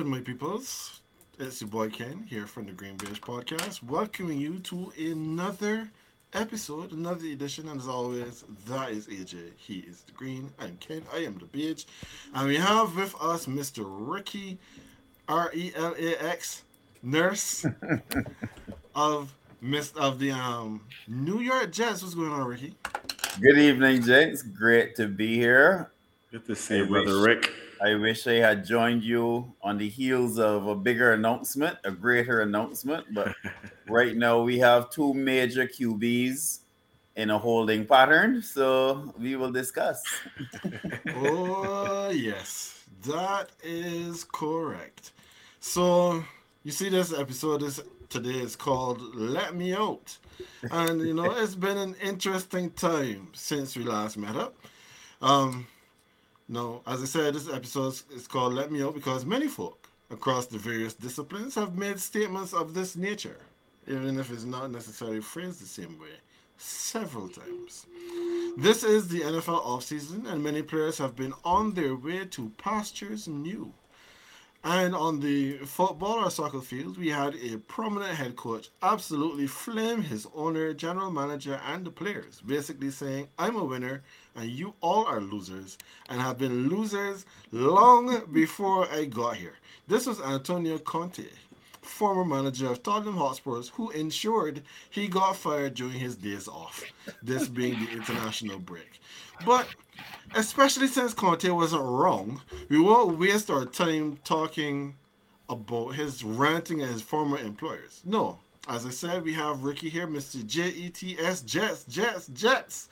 What is good, my peoples? It's your boy Ken here from the GreenBaje Podcast, welcoming you to another episode, another edition. And as always, that is AJ. He is the Green. I'm Ken. I am the Beige. And we have with us Mr. Ricky, R E L A X, Nurse of Miss of the um New York Jets. What's going on, Ricky? Good evening, gents. Great to be here. Good to see you, brother Rick. I wish I had joined you on the heels of a bigger announcement, a greater announcement. But right now we have two major QBs in a holding pattern, so we will discuss. oh yes, that is correct. So you see, this episode is today is called "Let Me Out," and you know it's been an interesting time since we last met up. Um, no, as I said, this episode is called Let Me Out because many folk across the various disciplines have made statements of this nature, even if it's not necessarily phrased the same way, several times. This is the NFL offseason, and many players have been on their way to pastures new. And on the football or soccer field, we had a prominent head coach absolutely flame his owner, general manager, and the players, basically saying, I'm a winner and you all are losers and have been losers long before I got here. This was Antonio Conte, former manager of Tottenham Hotspurs, who ensured he got fired during his days off, this being the international break. But especially since Conte wasn't wrong, we won't waste our time talking about his ranting at his former employers. No, as I said, we have Ricky here, Mr. J-E-T-S, Jets, Jets, Jets,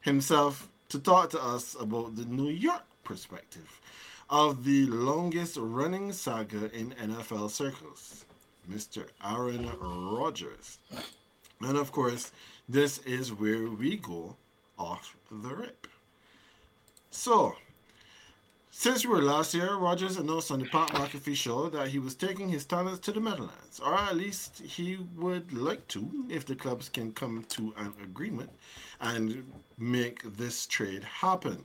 himself to talk to us about the New York perspective of the longest running saga in NFL circles, Mr. Aaron Rodgers. And of course, this is where we go off the rip. So, since we were last year, Rodgers announced on the Pat McAfee show that he was taking his talents to the Meadowlands, or at least he would like to if the clubs can come to an agreement and make this trade happen.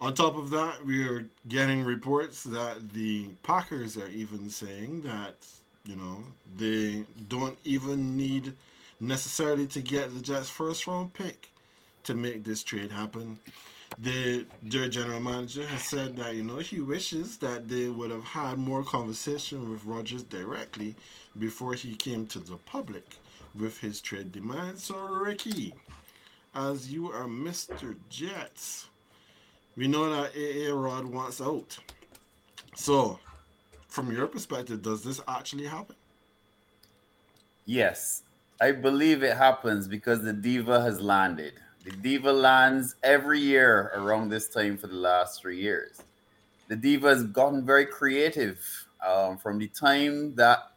On top of that, we are getting reports that the Packers are even saying that, you know, they don't even need necessarily to get the Jets' first round pick to make this trade happen the their general manager has said that you know he wishes that they would have had more conversation with Rodgers directly before he came to the public with his trade demands. So Ricky, as you are Mr. Jets, we know that AA Rod wants out. So, from your perspective, does this actually happen? Yes, I believe it happens because the diva has landed. The Diva lands every year around this time for the last three years. The Diva has gotten very creative um, from the time that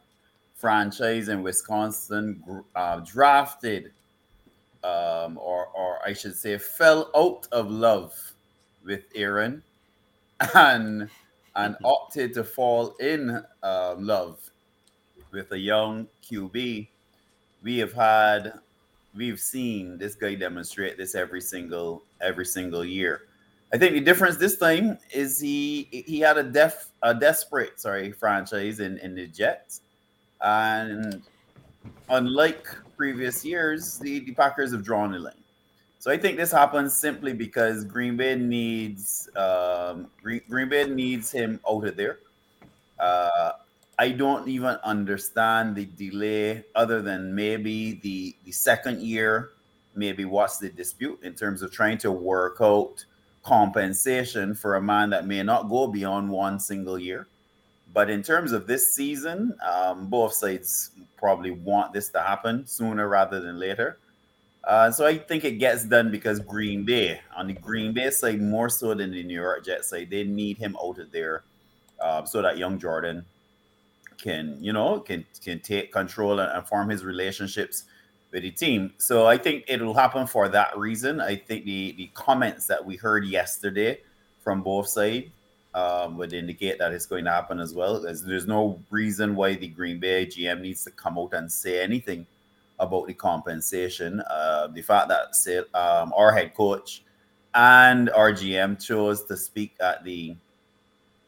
franchise in Wisconsin uh, drafted, um, or, or I should say, fell out of love with Aaron and and opted to fall in um, love with a young QB. We have had we've seen this guy demonstrate this every single every single year. I think the difference this time is he he had a def a desperate sorry franchise in in the Jets, and unlike previous years, the, the Packers have drawn the line. So I think this happens simply because Green Bay needs um, Green, Green Bay needs him out of there. Uh, I don't even understand the delay other than maybe the the second year, maybe what's the dispute in terms of trying to work out compensation for a man that may not go beyond one single year. But in terms of this season, um, both sides probably want this to happen sooner rather than later. Uh, so I think it gets done because Green Bay, on the Green Bay side, more so than the New York Jets side, they need him out of there uh, so that young Jordan can you know can can take control and, and form his relationships with the team. So I think it'll happen for that reason. I think the the comments that we heard yesterday from both sides um, would indicate that it's going to happen as well. There's, there's no reason why the Green Bay GM needs to come out and say anything about the compensation. Uh, the fact that say, um, our head coach and our GM chose to speak at the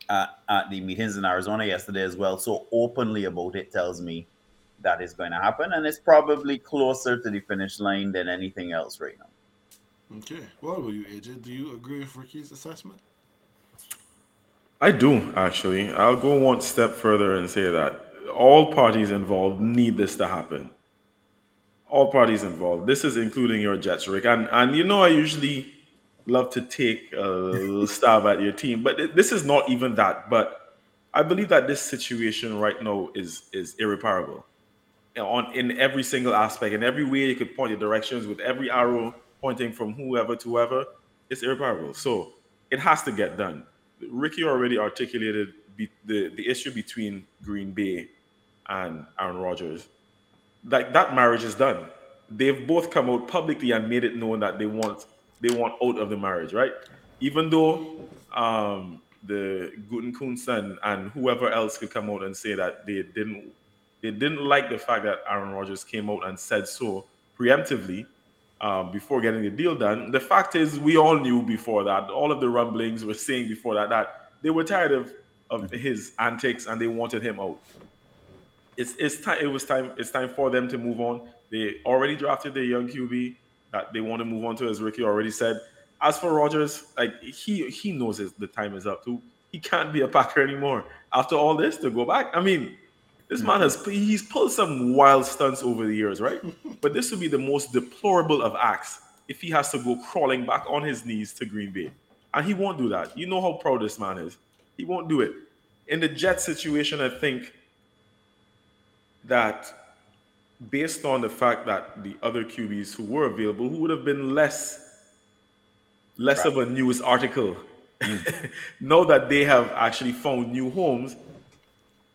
at, at the meetings in Arizona yesterday as well, so openly about it tells me that is going to happen, and it's probably closer to the finish line than anything else right now. Okay. What about you, AJ? Do you agree with Ricky's assessment? I do actually. I'll go one step further and say that all parties involved need this to happen. All parties involved. This is including your Jets, Rick. And and you know I usually love to take a stab at your team, but this is not even that. But I believe that this situation right now is is irreparable on in every single aspect, in every way you could point your directions with every arrow pointing from whoever to whoever, it's irreparable. So it has to get done. Ricky already articulated be, the the issue between Green Bay and Aaron Rodgers. Like that marriage is done. They've both come out publicly and made it known that they want they want out of the marriage, right? Even though um, the Gutekunst and, and whoever else could come out and say that they didn't they didn't like the fact that Aaron Rodgers came out and said so preemptively um, before getting the deal done. The fact is, we all knew before that. All of the rumblings were saying before that that they were tired of of his antics and they wanted him out. It's it's time. It was time. It's time for them to move on. They already drafted their young QB that they want to move on to, as Ricky already said. As for Rodgers, like he he knows his, the time is up too. He can't be a Packer anymore after all this to go back. I mean, this man has he's pulled some wild stunts over the years, right? but this would be the most deplorable of acts if he has to go crawling back on his knees to Green Bay, and he won't do that. You know how proud this man is. He won't do it. In the Jet situation, I think that based on the fact that the other QBs who were available, who would have been less less right. of a news article, mm. know that they have actually found new homes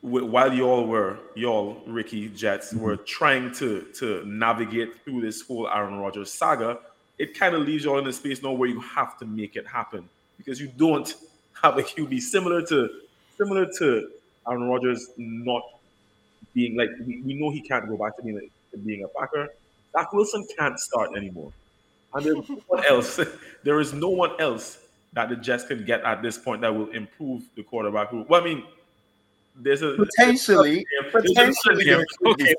while y'all were y'all Ricky Jets mm-hmm. were trying to to navigate through this whole Aaron Rodgers saga, it kind of leaves y'all in a space now where you have to make it happen because you don't have a QB similar to similar to Aaron Rodgers not being like we, we know he can't go back to being a, being a Packer. Zach Wilson can't start anymore, and there's no one else. there is no one else that the Jets can get at this point that will improve the quarterback. Well, I mean, there's a potentially, potentially, okay,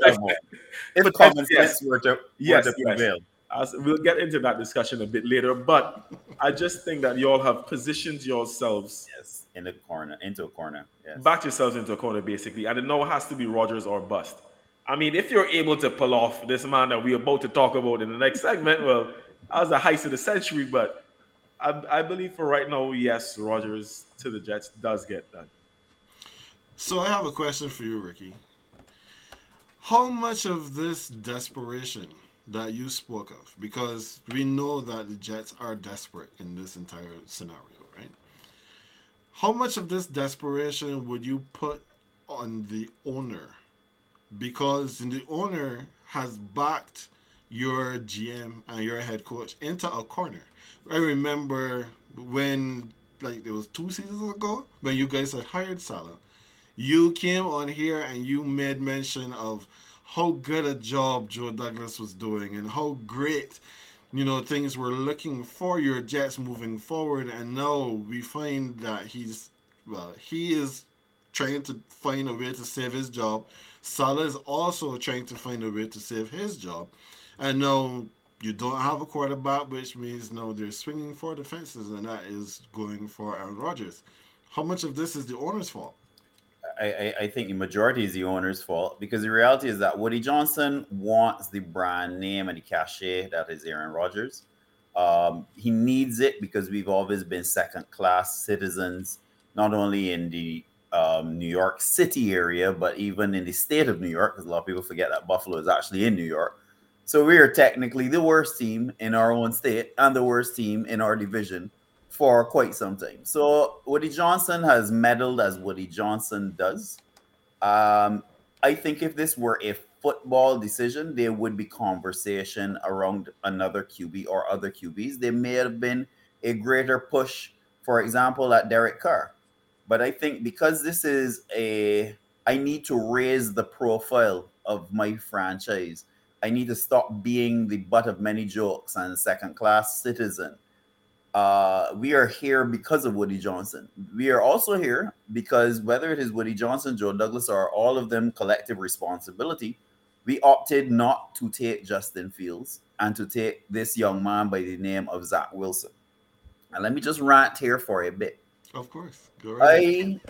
if common sense were to, yes, to prevail. Yes. We'll get into that discussion a bit later, but I just think that you all have positioned yourselves yes in the corner, into a corner, yes. back yourselves into a corner basically, and it now has to be Rodgers or bust. I mean, if you're able to pull off this man that we're about to talk about in the next segment, well, that was the heist of the century. But I, I believe for right now, yes, Rodgers to the Jets does get done. So I have a question for you, Ricky. How much of this desperation that you spoke of, because we know that the Jets are desperate in this entire scenario, right? How much of this desperation would you put on the owner? Because the owner has backed your GM and your head coach into a corner. I remember when, like, it was two seasons ago, when you guys had hired Saleh, you came on here and you made mention of how good a job Joe Douglas was doing and how great, you know, things were looking for your Jets moving forward. And now we find that he's, well, he is trying to find a way to save his job. Saleh is also trying to find a way to save his job. And now you don't have a quarterback, which means now they're swinging for the fences, and that is going for Aaron Rodgers. How much of this is the owner's fault? I, I, think the majority is the owner's fault because the reality is that Woody Johnson wants the brand name and the cachet that is Aaron Rodgers. Um, he needs it because we've always been second class citizens, not only in the um, New York City area, but even in the state of New York, because a lot of people forget that Buffalo is actually in New York. So we are technically the worst team in our own state and the worst team in our division for quite some time. So Woody Johnson has meddled as Woody Johnson does. Um, I think if this were a football decision, there would be conversation around another QB or other QBs. There may have been a greater push, for example, at Derek Carr. But I think because this is a, I need to raise the profile of my franchise. I need to stop being the butt of many jokes and second class citizen uh, we are here because of Woody Johnson. We are also here because whether it is Woody Johnson, Joe Douglas, or all of them collective responsibility, we opted not to take Justin Fields and to take this young man by the name of Zach Wilson. And let me just rant here for a bit. Of course. I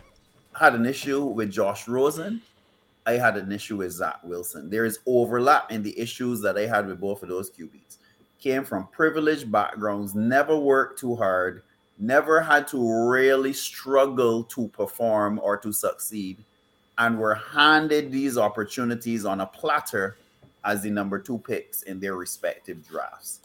had an issue with Josh Rosen. I had an issue with Zach Wilson. There is overlap in the issues that I had with both of those QBs came from privileged backgrounds, never worked too hard, never had to really struggle to perform or to succeed, and were handed these opportunities on a platter as the number two picks in their respective drafts.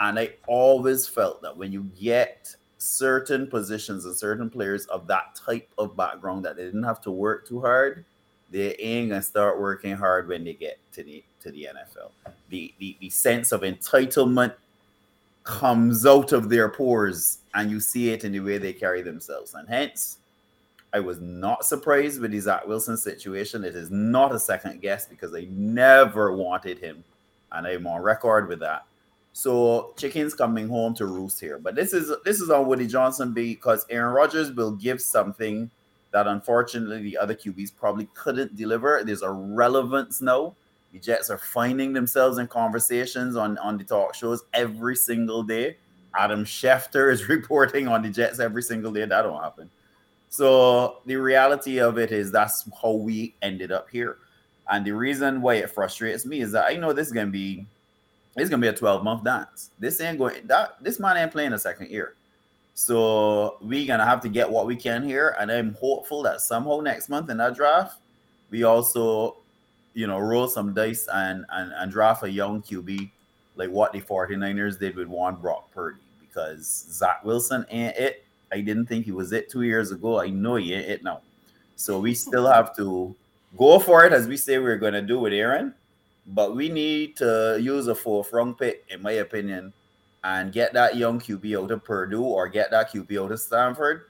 And I always felt that when you get certain positions and certain players of that type of background that they didn't have to work too hard, they ain't gonna start working hard when they get to the to the NFL. The, the the sense of entitlement comes out of their pores, and you see it in the way they carry themselves. And hence, I was not surprised with the Zach Wilson situation. It is not a second guess because I never wanted him, and I'm on record with that. So chickens coming home to roost here. But this is this is on Woody Johnson because Aaron Rodgers will give something that unfortunately the other QBs probably couldn't deliver. There's a relevance now. The Jets are finding themselves in conversations on, on the talk shows every single day. Adam Schefter is reporting on the Jets every single day. That don't happen. So the reality of it is that's how we ended up here. And the reason why it frustrates me is that I know this is gonna be it's gonna be a 12 month dance. This ain't going that this man ain't playing a second year. So we're gonna have to get what we can here, and I'm hopeful that somehow next month in that draft, we also, you know, roll some dice and and, and draft a young QB like what the 49ers did with Juan Brock Purdy because Zach Wilson ain't it. I didn't think he was it two years ago. I know he ain't it now. So we still have to go for it as we say we're gonna do with Aaron, but we need to use a fourth round pick, in my opinion, and get that young QB out of Purdue or get that QB out of Stanford,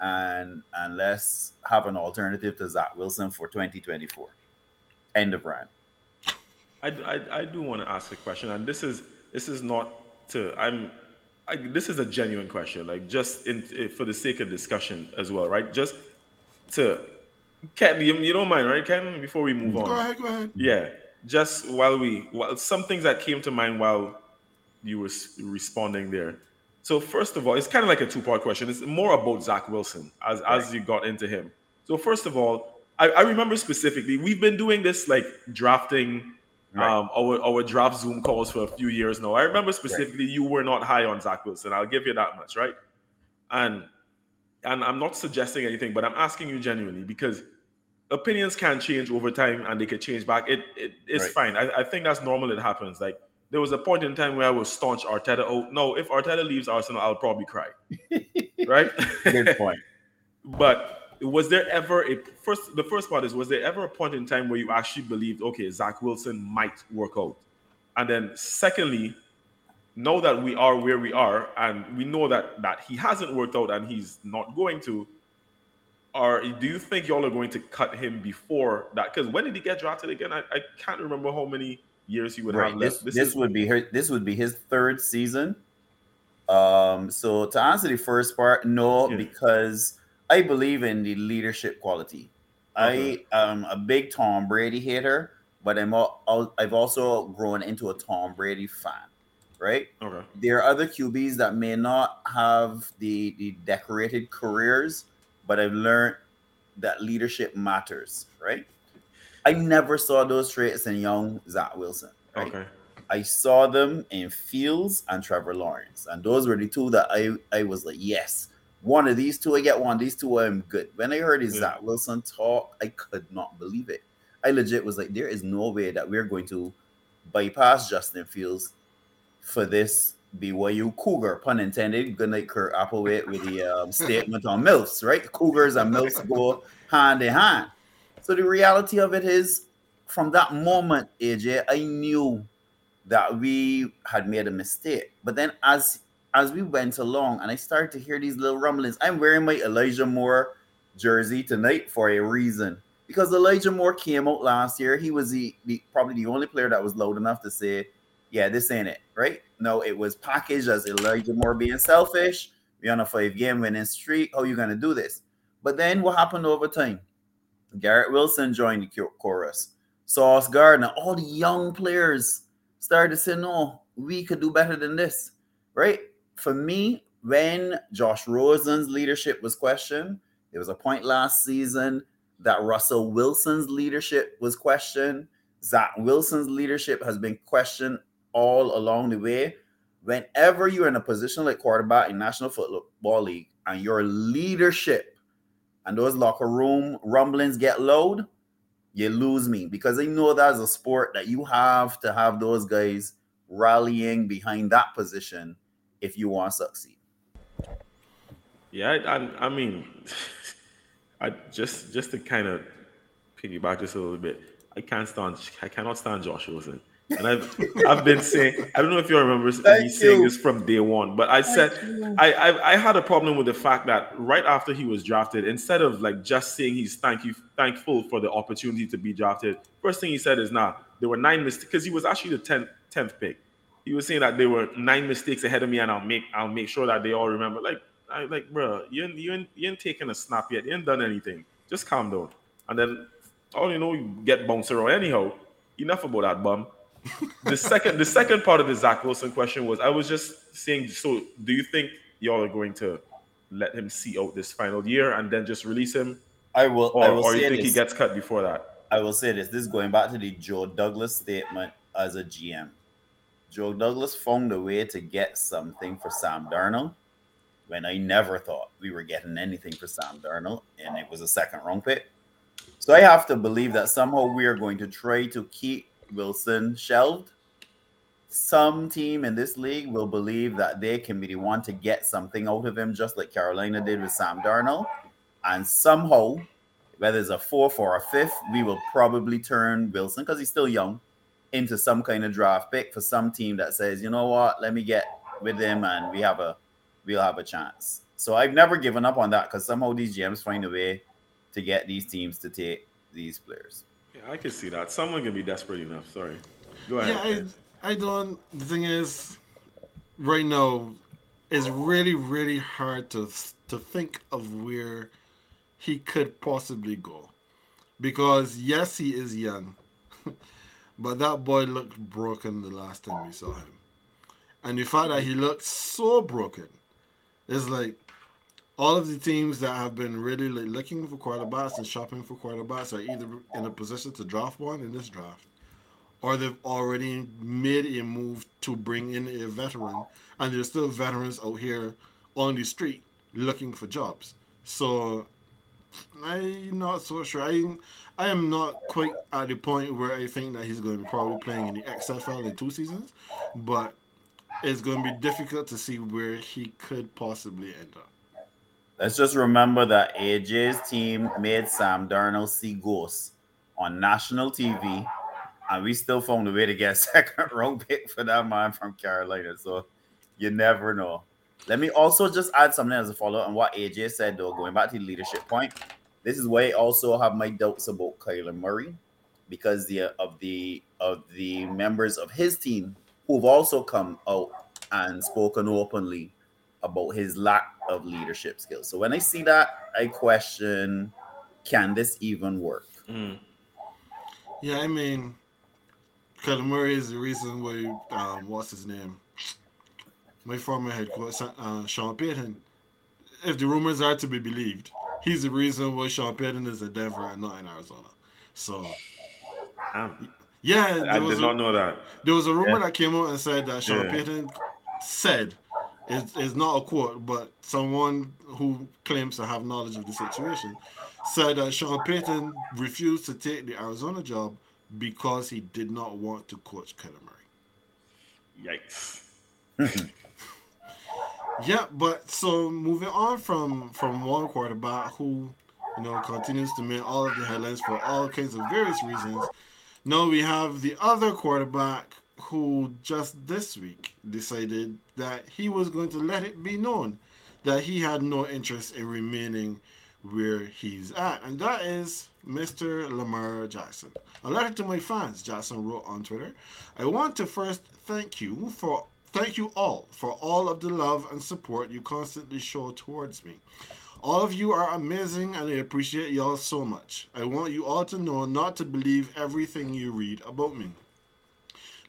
and and let's have an alternative to Zach Wilson for 2024. End of rant. I, I, I do want to ask a question, and this is this is not to I'm I, this is a genuine question, like just in eh, for the sake of discussion as well, right? Just to Ken, you, you don't mind, right, Ken? Before we move go on, go ahead, go ahead. Yeah, just while we well, some things that came to mind while you were responding there. So first of all, it's kind of like a two-part question. It's more about Zach Wilson as right. as you got into him. So first of all, I, I, remember specifically we've been doing this like drafting right. um, our our draft Zoom calls for a few years now. I remember specifically right. you were not high on Zach Wilson. I'll give you that much, right? And and I'm not suggesting anything, but I'm asking you genuinely because opinions can change over time and they can change back. It, it it's fine. I, I think that's normal. It happens. Like there was a point in time where I was staunch Arteta. Oh no, if Arteta leaves Arsenal, I'll probably cry. right? Good point. but was there ever a first? The first part is: was there ever a point in time where you actually believed, okay, Zach Wilson might work out? And then, secondly, know that we are where we are, and we know that that he hasn't worked out, and he's not going to. Or do you think y'all are going to cut him before that? Because when did he get drafted again? I, I can't remember how many years he would right. have This, this, this is, would be her, this would be his third season. Um, so to answer the first part, no, yeah. because I believe in the leadership quality. Okay. I am a big Tom Brady hater, but I'm all, I've also grown into a Tom Brady fan. Right. Okay. There are other QBs that may not have the the decorated careers, but I've learned that leadership matters. Right. I never saw those traits in young Zach Wilson. Right? Okay. I saw them in Fields and Trevor Lawrence, and those were the two that I I was like, yes, one of these two I get one. These two I'm good. When I heard his yeah. Zach Wilson talk, I could not believe it. I legit was like, there is no way that we're going to bypass Justin Fields for this BYU Cougar, pun intended. Good night, Kurt Applewhite, with the um, statement on MILFs, right? Cougars and MILFs go hand in hand. So the reality of it is, from that moment, AJ, I knew that we had made a mistake. But then as as we went along and I started to hear these little rumblings, I'm wearing my Elijah Moore jersey tonight for a reason. Because Elijah Moore came out last year. He was the, the probably the only player that was loud enough to say, Yeah, this ain't it, right? No, it was packaged as Elijah Moore being selfish. We're on a five game winning streak. How you to do this? But then what happened over time? Garrett Wilson joined the chorus. Sauce Gardner, all the young players started to say, no, we could do better than this, right? For me, when Josh Rosen's leadership was questioned, there was a point last season that Russell Wilson's leadership was questioned. Zach Wilson's leadership has been questioned all along the way. Whenever you're in a position like quarterback in National Football League and your leadership and those locker room rumblings get loud, you lose me because I know that's a sport that you have to have those guys rallying behind that position if you want to succeed. Yeah, I, I, mean, I just just to kind of piggyback just a little bit. I can't stand. I cannot stand Josh Rosen. And I've I've been saying I don't know if you remember Thank me saying this from day one, but I said I, I, I had a problem with the fact that right after he was drafted, instead of like just saying he's thank you thankful for the opportunity to be drafted, first thing he said is nah, there were nine mistakes because he was actually the 10th, 10th pick. He was saying that there were nine mistakes ahead of me, and I'll make I'll make sure that they all remember. Like I like, bro, you ain't, you ain't, you ain't taken a snap yet. You ain't done anything. Just calm down. And then all you know, you get bounced around. Anyhow, enough about that bum the second the second part of the Zach Wilson question was I was just saying, so do you think y'all are going to let him see out this final year and then just release him? I will. Or, I will or you think this. he gets cut before that? I will say this. This is going back to the Joe Douglas statement as a GM. Joe Douglas found a way to get something for Sam Darnold when I never thought we were getting anything for Sam Darnold, and it was a second round pick. So I have to believe that somehow we are going to try to keep Wilson shelved, some team in this league will believe that they can be the one to get something out of him, just like Carolina did with Sam Darnold. And somehow, whether it's a fourth or a fifth, we will probably turn Wilson, because he's still young, into some kind of draft pick for some team that says, you know what, let me get with him and we have a we'll have a chance. So I've never given up on that because somehow these GMs find a way to get these teams to take these players. I can see that. Someone can be desperate enough. Sorry. Go ahead. Yeah, I, I don't. The thing is, right now, it's really, really hard to to think of where he could possibly go, because yes, he is young, but that boy looked broken the last time we saw him, and the fact that he looked so broken, is like all of the teams that have been really looking for quarterbacks and shopping for quarterbacks are either in a position to draft one in this draft, or they've already made a move to bring in a veteran, and there's still veterans out here on the street looking for jobs. So I'm not so sure. I I am not quite at the point where I think that he's going to be probably playing in the XFL in two seasons, but it's going to be difficult to see where he could possibly end up. Let's just remember that AJ's team made Sam Darnold see ghosts on national TV, and we still found a way to get a second round pick for that man from Carolina. So you never know. Let me also just add something as a follow up on what AJ said, though, going back to the leadership point. This is why I also have my doubts about Kyler Murray because the of the of the members of his team who've also come out and spoken openly about his lack of leadership skills. So when I see that, I question can this even work? Mm. Yeah, I mean, Kyler Murray is the reason why, um, what's his name? My former head coach, uh, Sean Payton. If the rumors are to be believed, he's the reason why Sean Payton is in Denver and not in Arizona. So, um, yeah, I did not a, know that. There was a rumor yeah. that came out and said that Sean yeah. Payton said it's, it's not a quote, but someone who claims to have knowledge of the situation said that Sean Payton refused to take the Arizona job because he did not want to coach Kyler Murray. Yikes. yeah, but so moving on from from one quarterback who you know continues to make all of the headlines for all kinds of various reasons. Now we have the other quarterback who just this week decided that he was going to let it be known that he had no interest in remaining where he's at, and that is Mr. Lamar Jackson. A letter to my fans, Jackson wrote on Twitter. I want to first thank you for Thank you all for all of the love and support you constantly show towards me. All of you are amazing and I appreciate y'all so much. I want you all to know not to believe everything you read about me.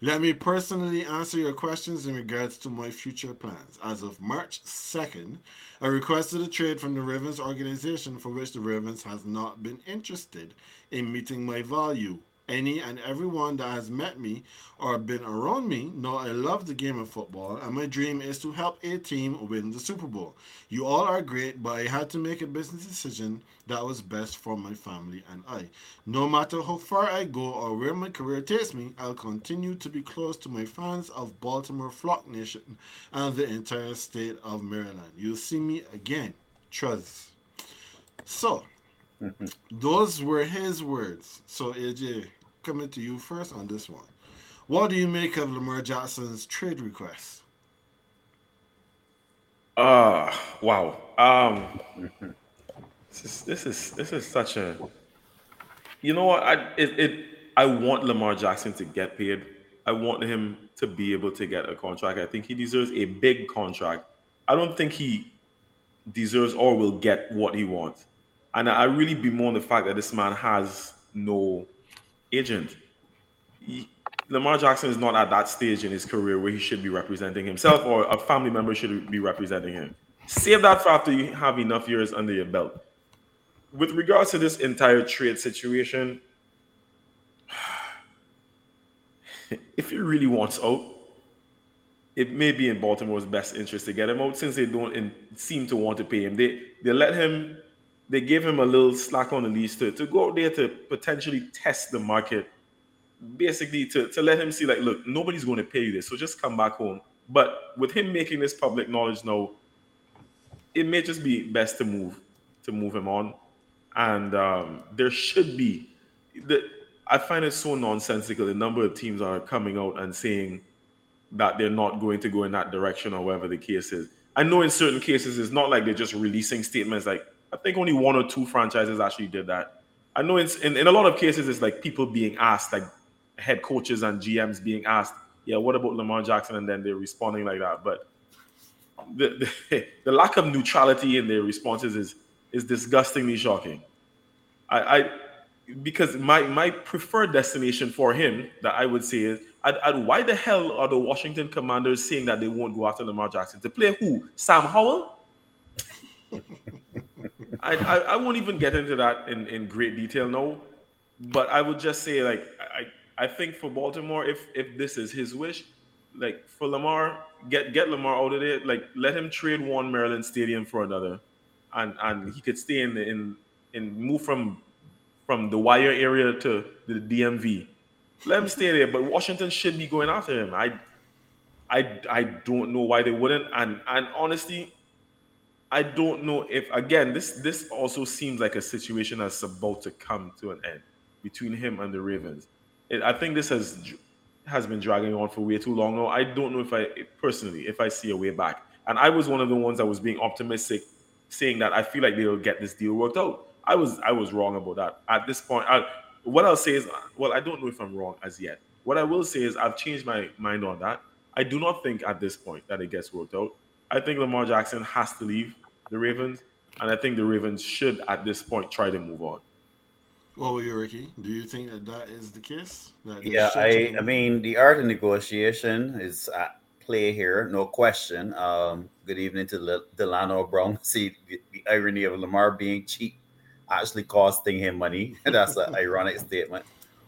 Let me personally answer your questions in regards to my future plans. As of March 2nd, I requested a trade from the Ravens organization for which the Ravens has not been interested in meeting my value any and everyone that has met me or been around me know I love the game of football and my dream is to help a team win the Super Bowl. You all are great, but I had to make a business decision that was best for my family and I. No matter how far I go or where my career takes me, I'll continue to be close to my fans of Baltimore Flock Nation and the entire state of Maryland. You'll see me again. Trust. So, those were his words. So AJ, coming to you first on this one. What do you make of Lamar Jackson's trade request? Uh wow. Um this is this is this is such a you know what I it, it I want Lamar Jackson to get paid. I want him to be able to get a contract. I think he deserves a big contract. I don't think he deserves or will get what he wants. And I really bemoan the fact that this man has no agent. He, Lamar Jackson is not at that stage in his career where he should be representing himself or a family member should be representing him. Save that for after you have enough years under your belt. With regards to this entire trade situation, if he really wants out, it may be in Baltimore's best interest to get him out since they don't in, seem to want to pay him. They they let him they gave him a little slack on the leash to, to go out there to potentially test the market, basically to, to let him see, like, look, nobody's going to pay you this, so just come back home. But with him making this public knowledge now, it may just be best to move to move him on. And um, there should be the I find it so nonsensical. The number of teams are coming out and saying that they're not going to go in that direction or whatever the case is. I know in certain cases it's not like they're just releasing statements like I think only one or two franchises actually did that. I know in, in, in a lot of cases it's like people being asked, like head coaches and GMs being asked, yeah, what about Lamar Jackson? And then they're responding like that. But the, the, the lack of neutrality in their responses is is disgustingly shocking. I, I because my my preferred destination for him that I would say is I'd, I'd, why the hell are the Washington Commanders saying that they won't go after Lamar Jackson to play who? Sam Howell? I, I, I won't even get into that in, in great detail now, but I would just say like I I think for Baltimore, if if this is his wish, like for Lamar, get get Lamar out of there. Like let him trade one Maryland Stadium for another, and and he could stay in the, in in move from from the wire area to the DMV. Let him stay there. But Washington should be going after him. I I I don't know why they wouldn't. And and honestly, I don't know if again this this also seems like a situation that's about to come to an end between him and the Ravens. It, I think this has has been dragging on for way too long now. I don't know if I personally if I see a way back. And I was one of the ones that was being optimistic, saying that I feel like they'll get this deal worked out. I was I was wrong about that. At this point, I, what I'll say is, well, I don't know if I'm wrong as yet. What I will say is I've changed my mind on that. I do not think at this point that it gets worked out. I think Lamar Jackson has to leave the Ravens, and I think the Ravens should at this point try to move on. What Well, you, Ricky, do you think that that is the case? yeah, I, I mean, the art of negotiation is at play here, no question. Um, good evening to Delano Brown. See the, the irony of Lamar being cheap actually costing him money. That's an ironic statement.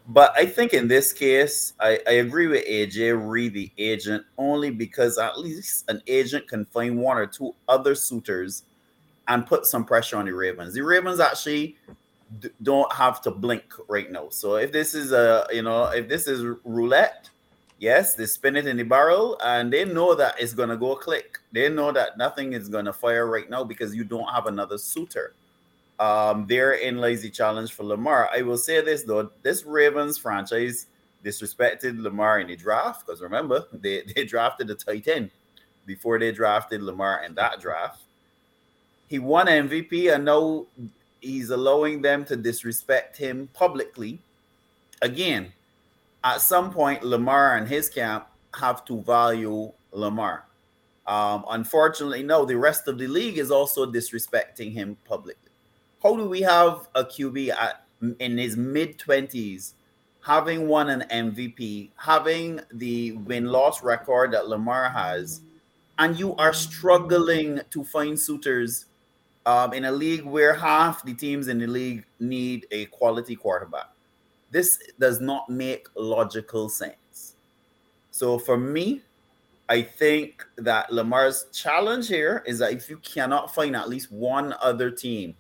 But I think in this case, I, I agree with AJ Reed, the agent, only because at least an agent can find one or two other suitors and put some pressure on the Ravens. The Ravens actually d- don't have to blink right now. So if this is a, you know, if this is roulette, yes, they spin it in the barrel and they know that it's to go click. They know that nothing is to fire right now because you don't have another suitor. Um, therein lies the challenge for Lamar. I will say this though, this Ravens franchise disrespected Lamar in the draft because remember they, they drafted the tight end before they drafted Lamar in that draft he won MVP and now he's allowing them to disrespect him publicly. Again, at some point, Lamar and his camp have to value Lamar. Um, unfortunately, no, the rest of the league is also disrespecting him publicly. How do we have a QB at, in his mid 20s having won an MVP, having the win loss record that Lamar has, and you are struggling to find suitors um, in a league where half the teams in the league need a quality quarterback? This does not make logical sense. So for me, I think that Lamar's challenge here is that if you cannot find at least one other team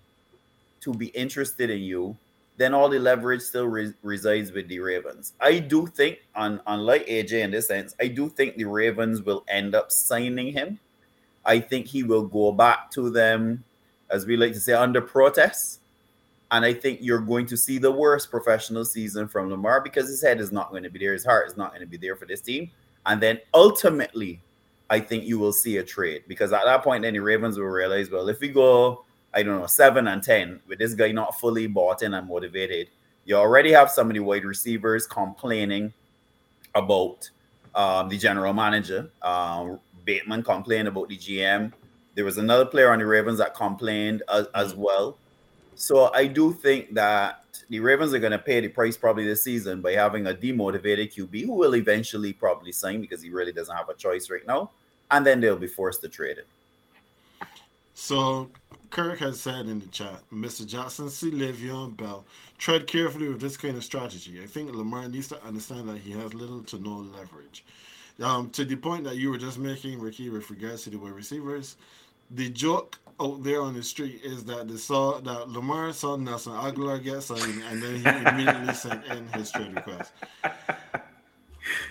to be interested in you, then all the leverage still re- resides with the Ravens. I do think, on unlike AJ in this sense, I do think the Ravens will end up signing him. I think he will go back to them, as we like to say, under protest. And I think you're going to see the worst professional season from Lamar because his head is not going to be there, his heart is not going to be there for this team. And then ultimately, I think you will see a trade because at that point, the Ravens will realize, well, if we go, I don't know, seven and 10 with this guy not fully bought in and motivated, you already have of the wide receivers complaining about um, the general manager. Um, Bateman complained about the GM. There was another player on the Ravens that complained as, as well. So I do think that the Ravens are going to pay the price probably this season by having a demotivated QB who will eventually probably sign because he really doesn't have a choice right now, and then they'll be forced to trade it. So Kirk has said in the chat, Mr. Johnson, see Le'Veon Bell. Tread carefully with this kind of strategy. I think Lamar needs to understand that he has little to no leverage. Um, to the point that you were just making, Ricky, with regards to the wide receivers, the joke out there on the street is that they saw that Lamar saw Nelson Agholor get signed, and then he immediately sent in his trade request.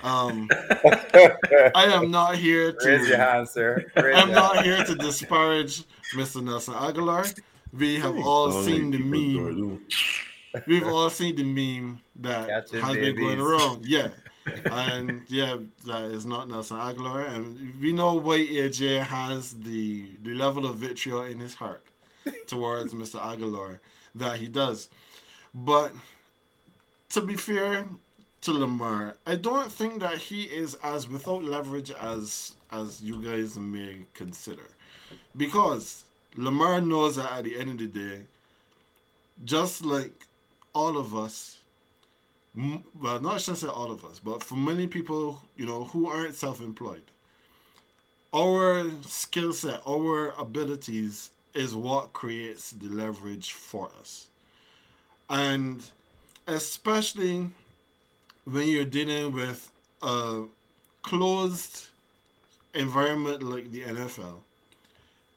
Um, I am not here to. Raise your hand, sir. Raise I'm not hand. here to disparage Mr. Nelson Agholor. We have all Oh, seen the people do it, meme. We've all seen the meme that Catching has been going babies. around. Yeah. And yeah, that is not Nelson Agholor. And we know why AJ has the the level of vitriol in his heart towards Mr. Agholor that he does. But to be fair to Lamar, I don't think that he is as without leverage as as you guys may consider. Because Lamar knows that at the end of the day, just like all of us, well, not just all of us, but for many people, you know, who aren't self-employed, our skill set, our abilities is what creates the leverage for us. And especially when you're dealing with a closed environment like the NFL,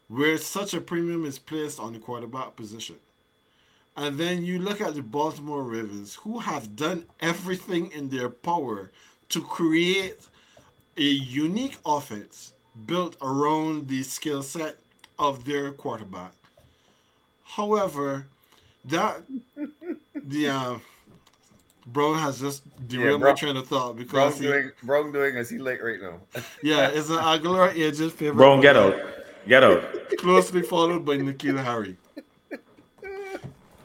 where such a premium is placed on the quarterback position. And then you look at the Baltimore Ravens, who have done everything in their power to create a unique offense built around the skill set of their quarterback. However, that the uh, Brown has just derailed my train of thought Wrong because he, doing, wrong doing as he late right now. yeah, it's an Agholor Ages favorite. Bro, get out. Get out. Closely followed by Nikhil Harry.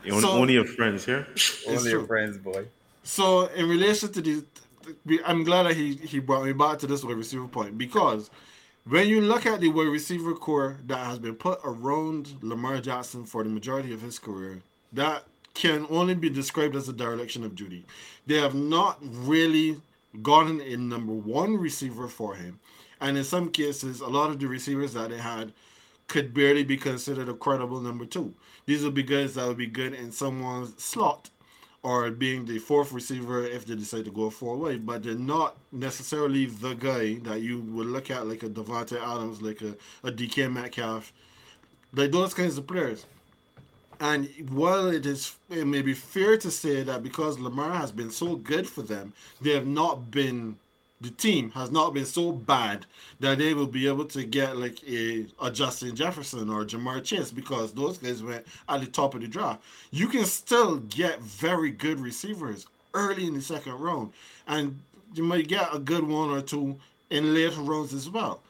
You So- only have friends here. Only your friends, boy. So in relation to the, I'm glad that he he brought me back to this wide receiver point because when you look at the wide receiver corps that has been put around Lamar Jackson for the majority of his career, that can only be described as a direction of duty. They have not really gotten a number one receiver for him, and in some cases, a lot of the receivers that they had could barely be considered a credible number two. These would be guys that would be good in someone's slot or being the fourth receiver if they decide to go four way, but they're not necessarily the guy that you would look at like a Davante Adams, like a, a DK Metcalf, like those kinds of players. And while it is it may be fair to say that because Lamar has been so good for them, they have not been the team has not been so bad that they will be able to get like a, a Justin Jefferson or Ja'Marr Chase because those guys went at the top of the draft. You can still get very good receivers early in the second round, and you might get a good one or two in later rounds as well.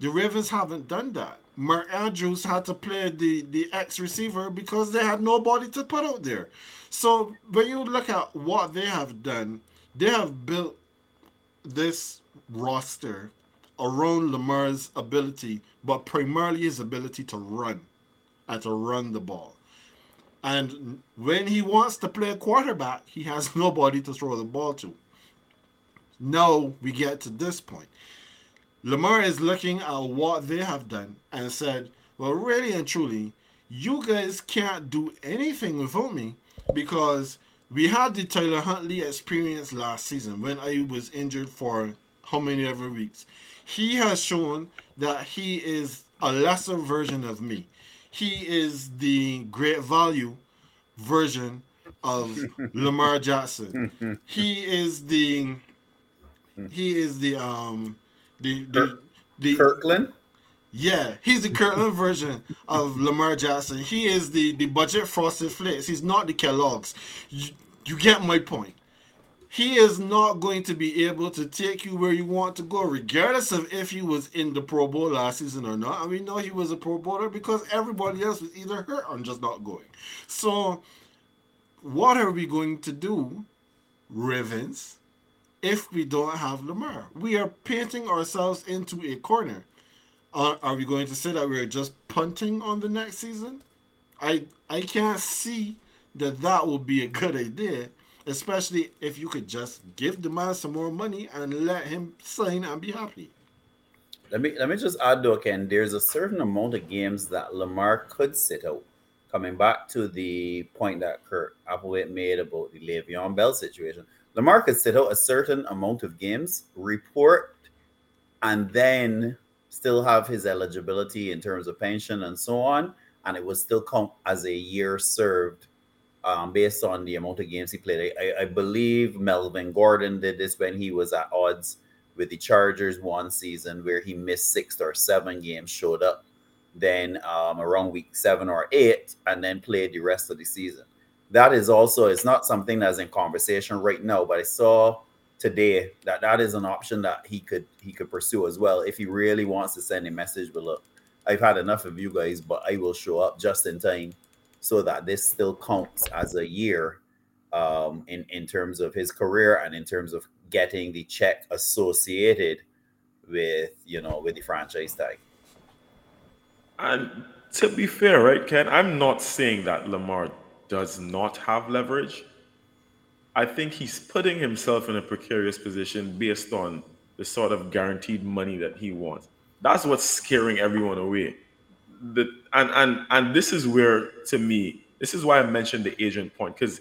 The Ravens haven't done that. Mark Andrews had to play the, the X receiver because they had nobody to put out there. So when you look at what they have done, they have built this roster around Lamar's ability, but primarily his ability to run and to run the ball. And when he wants to play quarterback, he has nobody to throw the ball to. Now we get to this point. Lamar is looking at what they have done and said, Well, really and truly, you guys can't do anything without me because we had the Tyler Huntley experience last season when I was injured for how many ever weeks. He has shown that he is a lesser version of me. He is the great value version of Lamar Jackson. He is the he is the um the the, the Kirkland. Yeah, he's the Kirkland version of Lamar Jackson. He is the the budget frosted flakes. He's not the Kellogg's. You, you get my point. He is not going to be able to take you where you want to go, regardless of if he was in the Pro Bowl last season or not. I mean, no, he was a Pro Bowler because everybody else was either hurt or just not going. So, what are we going to do, Ravens, if we don't have Lamar? We are painting ourselves into a corner. Uh, are we going to say that we're just punting on the next season? I I can't see that that would be a good idea, especially if you could just give the man some more money and let him sign and be happy. Let me let me just add though, Ken. There's a certain amount of games that Lamar could sit out. Coming back to the point that Kurt Applewhite made about the Le'Veon Bell situation, Lamar could sit out a certain amount of games, report, and then still have his eligibility in terms of pension and so on, and it would still count as a year served um, based on the amount of games he played. I, I, believe Melvin Gordon did this when he was at odds with the Chargers one season where he missed six or seven games, showed up then um, around week seven or eight, and then played the rest of the season. That is also it's not something that's in conversation right now, but I saw today that that is an option that he could he could pursue as well if he really wants to send a message. But look, I've had enough of you guys, but I will show up just in time so that this still counts as a year um, in in terms of his career and in terms of getting the check associated with you know with the franchise tag. And to be fair, right, Ken, I'm not saying that Lamar does not have leverage. I think he's putting himself in a precarious position based on the sort of guaranteed money that he wants. That's what's scaring everyone away. The, and and and this is where, to me, this is why I mentioned the agent point because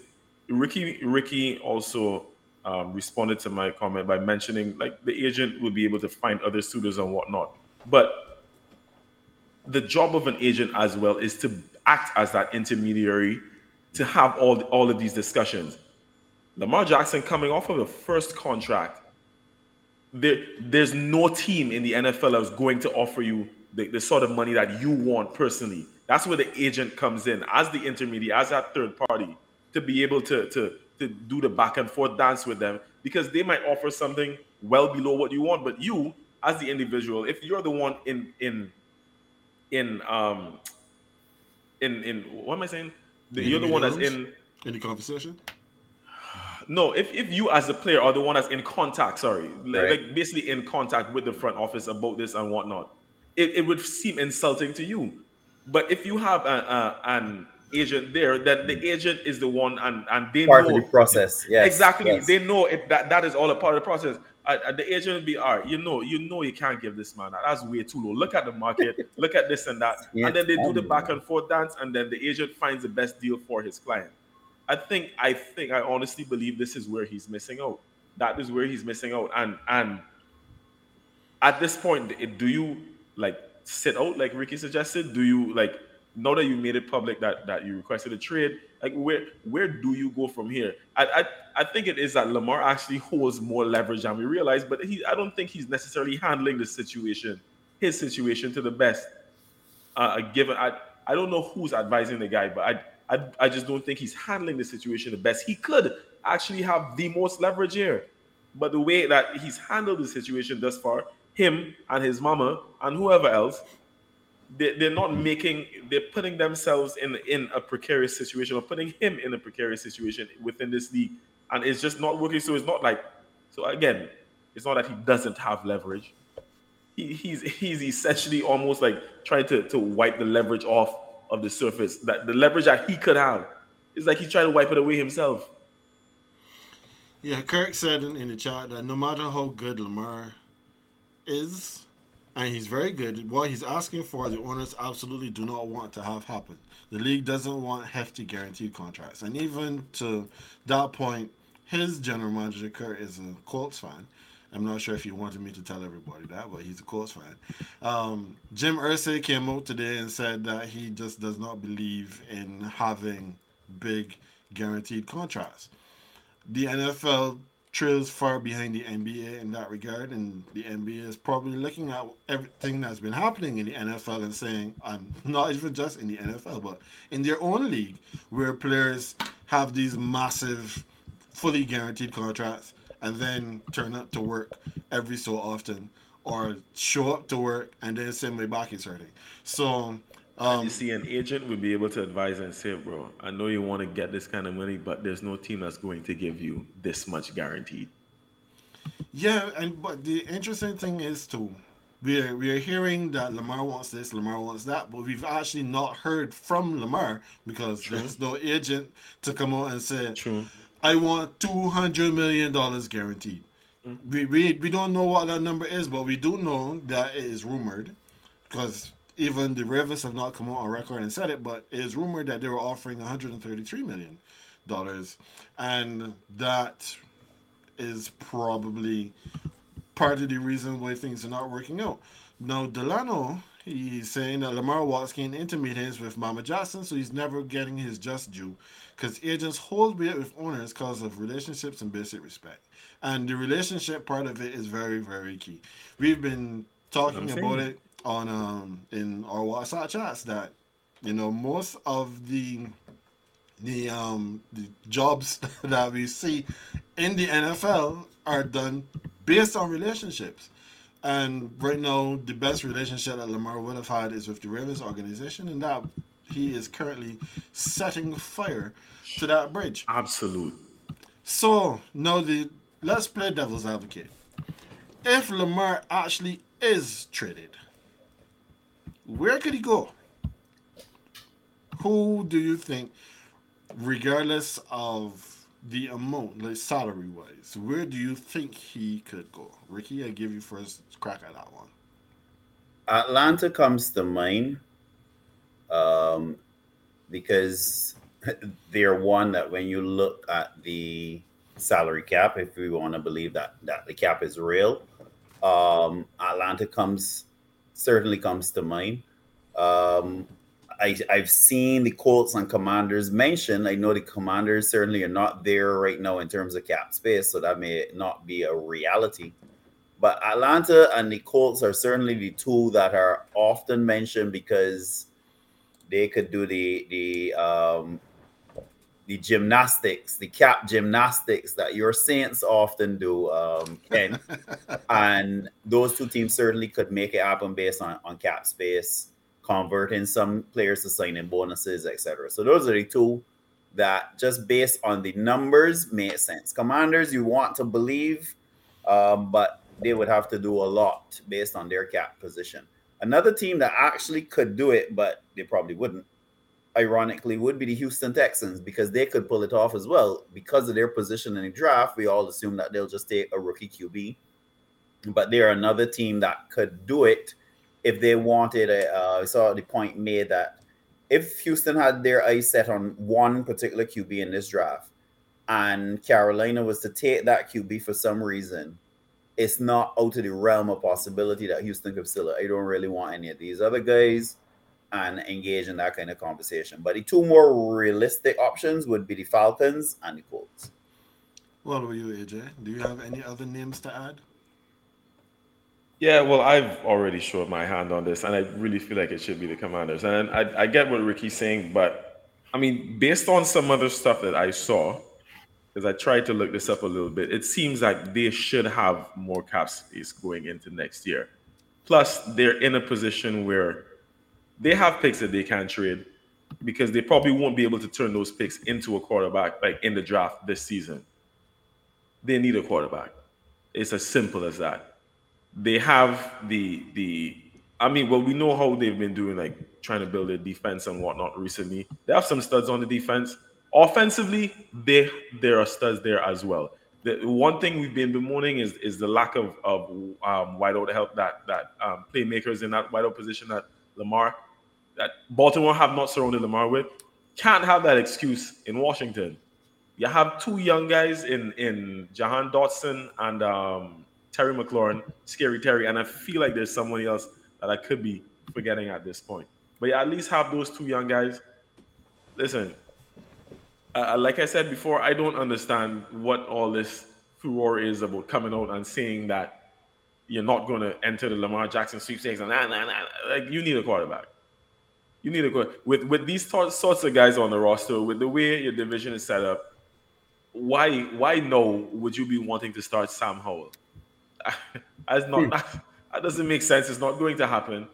Ricky Ricky also um, responded to my comment by mentioning like the agent will be able to find other suitors and whatnot. But the job of an agent as well is to act as that intermediary to have all all of these discussions. Lamar Jackson coming off of the first contract, there, there's no team in the NFL that's going to offer you the, the sort of money that you want personally. That's where the agent comes in as the intermediary, as that third party, to be able to, to, to do the back and forth dance with them because they might offer something well below what you want. But you, as the individual, if you're the one in in in um in in what am I saying? The, you're the one that's in in the conversation. No, if, if you as a player are the one that's in contact, sorry, Right. like basically in contact with the front office about this and whatnot, it, it would seem insulting to you. But if you have a, a, an agent there, then the agent is the one and, and they Part know of the process. Yes. exactly. yes. They know it that that is all a part of the process. Uh, uh, the agent will be all right. You know, you know, you can't give this man that. That's way too low. Look at the market. look at this and that, Yeah, and then they do the back and forth dance, and then the agent finds the best deal for his client. I think, I think, I honestly believe this is where he's missing out. That is where he's missing out, and and at this point, do you like sit out like Ricky suggested? Do you like now that you made it public that that you requested a trade? Like where where do you go from here? I I, I think it is that Lamar actually holds more leverage than we realize, but he I don't think he's necessarily handling the situation, his situation to the best. Uh, given I I don't know who's advising the guy, but I I I just don't think he's handling the situation the best. He could actually have the most leverage here, but the way that he's handled the situation thus far, him and his mama and whoever else, they, they're not making they're putting themselves in in a precarious situation or putting him in a precarious situation within this league. And it's just not working. So it's not like so again it's not that he doesn't have leverage. He, he's he's essentially almost like trying to, to wipe the leverage off of the surface that the leverage that he could have. It's like he's trying to wipe it away himself. Yeah, Kirk said in, in the chat that no matter how good Lamar is, and he's very good, what he's asking for, the owners absolutely do not want to have happen. The league doesn't want hefty guaranteed contracts. And even to that point, his general manager, Kirk, is a Colts fan. I'm not sure if he wanted me to tell everybody that, but he's a Colts fan. Um, Jim Irsay came out today and said that he just does not believe in having big guaranteed contracts. The NFL trails far behind the NBA in that regard, and the NBA is probably looking at everything that's been happening in the NFL and saying, "I'm not even just in the NFL, but in their own league, where players have these massive, fully guaranteed contracts, and then turn up to work every so often, or show up to work and then send my back is hurting." So. Um, you see, an agent would be able to advise and say, "Bro, I know you want to get this kind of money, but there's no team that's going to give you this much guaranteed." Yeah, and but the interesting thing is too, we're we're hearing that Lamar wants this, Lamar wants that, but we've actually not heard from Lamar because True. there's no agent to come out and say, True. "I want two hundred million dollars guaranteed." Mm-hmm. We, we we don't know what that number is, but we do know that it is rumored because even the Ravens have not come out on record and said it, but it is rumored that they were offering 133 million dollars, and that is probably part of the reason why things are not working out. Now Delano, he's saying that Lamar Watts came into meetings with Mama Jackson, so he's never getting his just due, because agents hold weight with owners because of relationships and basic respect, and the relationship part of it is very very key. We've been talking about it on um in our WhatsApp chats that you know most of the the um the jobs that we see in the NFL are done based on relationships. And right now, the best relationship that Lamar would have had is with the Ravens organization, and that he is currently setting fire to that bridge. Absolute. So now the let's play devil's advocate. If Lamar actually is traded, where could he go? Who do you think, regardless of the amount, like salary wise, where do you think he could go? Ricky, I give you first crack at that one. Atlanta comes to mind um, because they're one that when you look at the salary cap, if we want to believe that that the cap is real, um, Atlanta comes certainly comes to mind. Um, I, I've seen the Colts and Commanders mentioned. I know the Commanders certainly are not there right now in terms of cap space, so that may not be a reality. But Atlanta and the Colts are certainly the two that are often mentioned because they could do the the um, the gymnastics, the cap gymnastics that your Saints often do, um, Ken. and those two teams certainly could make it happen based on, on cap space, converting some players to signing bonuses, etc. So those are the two that just based on the numbers made sense. Commanders, you want to believe, um, but they would have to do a lot based on their cap position. Another team that actually could do it, but they probably wouldn't, ironically, would be the Houston Texans because they could pull it off as well. Because of their position in the draft, we all assume that they'll just take a rookie QB. But they're another team that could do it if they wanted. Uh, I saw the point made that if Houston had their eyes set on one particular QB in this draft, and Carolina was to take that QB for some reason, it's not out of the realm of possibility that Houston could still. I don't really want any of these other guys and engage in that kind of conversation. But the two more realistic options would be the Falcons and the Colts. What about you, AJ? Do you have any other names to add? Yeah, well, I've already showed my hand on this, and I really feel like it should be the Commanders. And I, I get what Ricky's saying, but I mean, based on some other stuff that I saw, because I tried to look this up a little bit, it seems like they should have more cap space going into next year. Plus, they're in a position where they have picks that they can trade because they probably won't be able to turn those picks into a quarterback like in the draft this season. They need a quarterback. It's as simple as that they have the the. I mean, well, we know how they've been doing, like trying to build their defense and whatnot recently. They have some studs on the defense. Offensively, they there are studs there as well. The one thing we've been bemoaning is is the lack of of um, wideout help that that um, playmakers in that wideout position that Lamar that Baltimore have not surrounded Lamar with. Can't have that excuse in Washington. You have two young guys in in Jahan Dotson and um, Terry McLaurin, Scary Terry, and I feel like there's somebody else that I could be forgetting at this point. But yeah, at least have those two young guys. Listen, uh, like I said before, I don't understand what all this furor is about coming out and saying that you're not going to enter the Lamar Jackson sweepstakes and nah, nah, nah. like you need a quarterback. You need a quarterback. with with these t- sorts of guys on the roster, with the way your division is set up. Why why no would you be wanting to start Sam Howell? That's not that, that doesn't make sense. It's not going to happen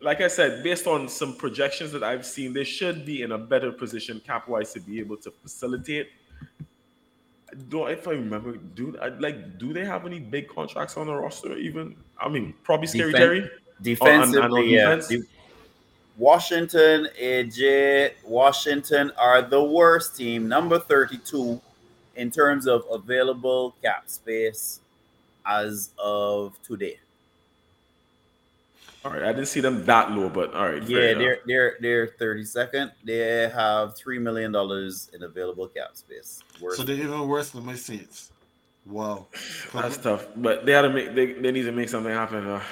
like I said, based on some projections that I've seen, they should be in a better position cap wise to be able to facilitate. Do if I remember, do I like do they have any big contracts on the roster? Even I mean, probably Scary Defen- Terry. Defensively, yeah. De- Washington, AJ, Washington are the worst team, number 32 in terms of available cap space as of today. All right, I didn't see them that low, but all right. Yeah, they're they're they're thirty second. They have three million dollars in available cap space. Worth so they're even worse than my Saints. Wow, that's tough. But they had to make they, they need to make something happen. Uh.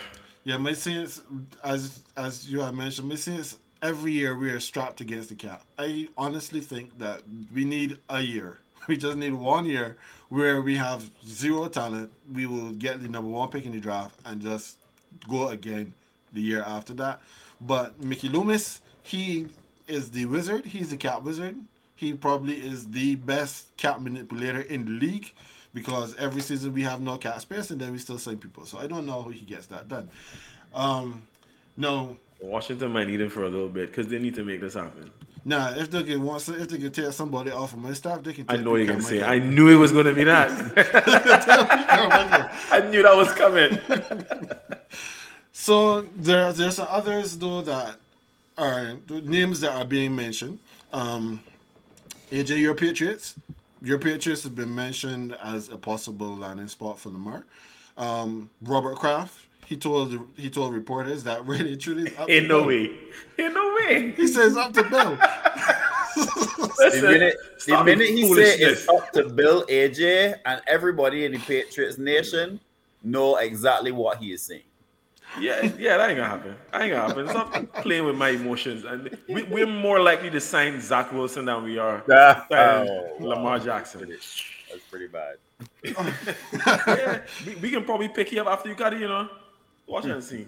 Yeah, my Saints, as as you have mentioned, my Saints every year we are strapped against the cap. I honestly think that we need a year. We just need one year where we have zero talent. We will get the number one pick in the draft and just go again the year after that. But Mickey Loomis, he is the wizard. He's the cap wizard. He probably is the best cap manipulator in the league because every season we have no cap space and then we still sign people. So I don't know how he gets that done. Um, no. Washington might need him for a little bit because they need to make this happen. Nah, if they can want, if they can take somebody off of my staff, they can. I know you're gonna say. I knew it was gonna be that. I knew that was coming. So there, there's others though that are names that are being mentioned. Um, AJ, your Patriots, your Patriots have been mentioned as a possible landing spot for Lamar. Um, Robert Kraft, he told he told reporters that really truly in no Bill. way, in no way. He says up to Bill. Listen, the minute, the minute he said it's up to Bill, AJ, and everybody in the Patriots nation know exactly what he is saying. Yeah, yeah, that ain't gonna happen. I ain't gonna happen. Stop playing with my emotions. And we, are more likely to sign Zach Wilson than we are oh, Lamar Jackson. That's pretty bad. yeah, we, we, can probably pick you up after you got it, you know. Watch and see.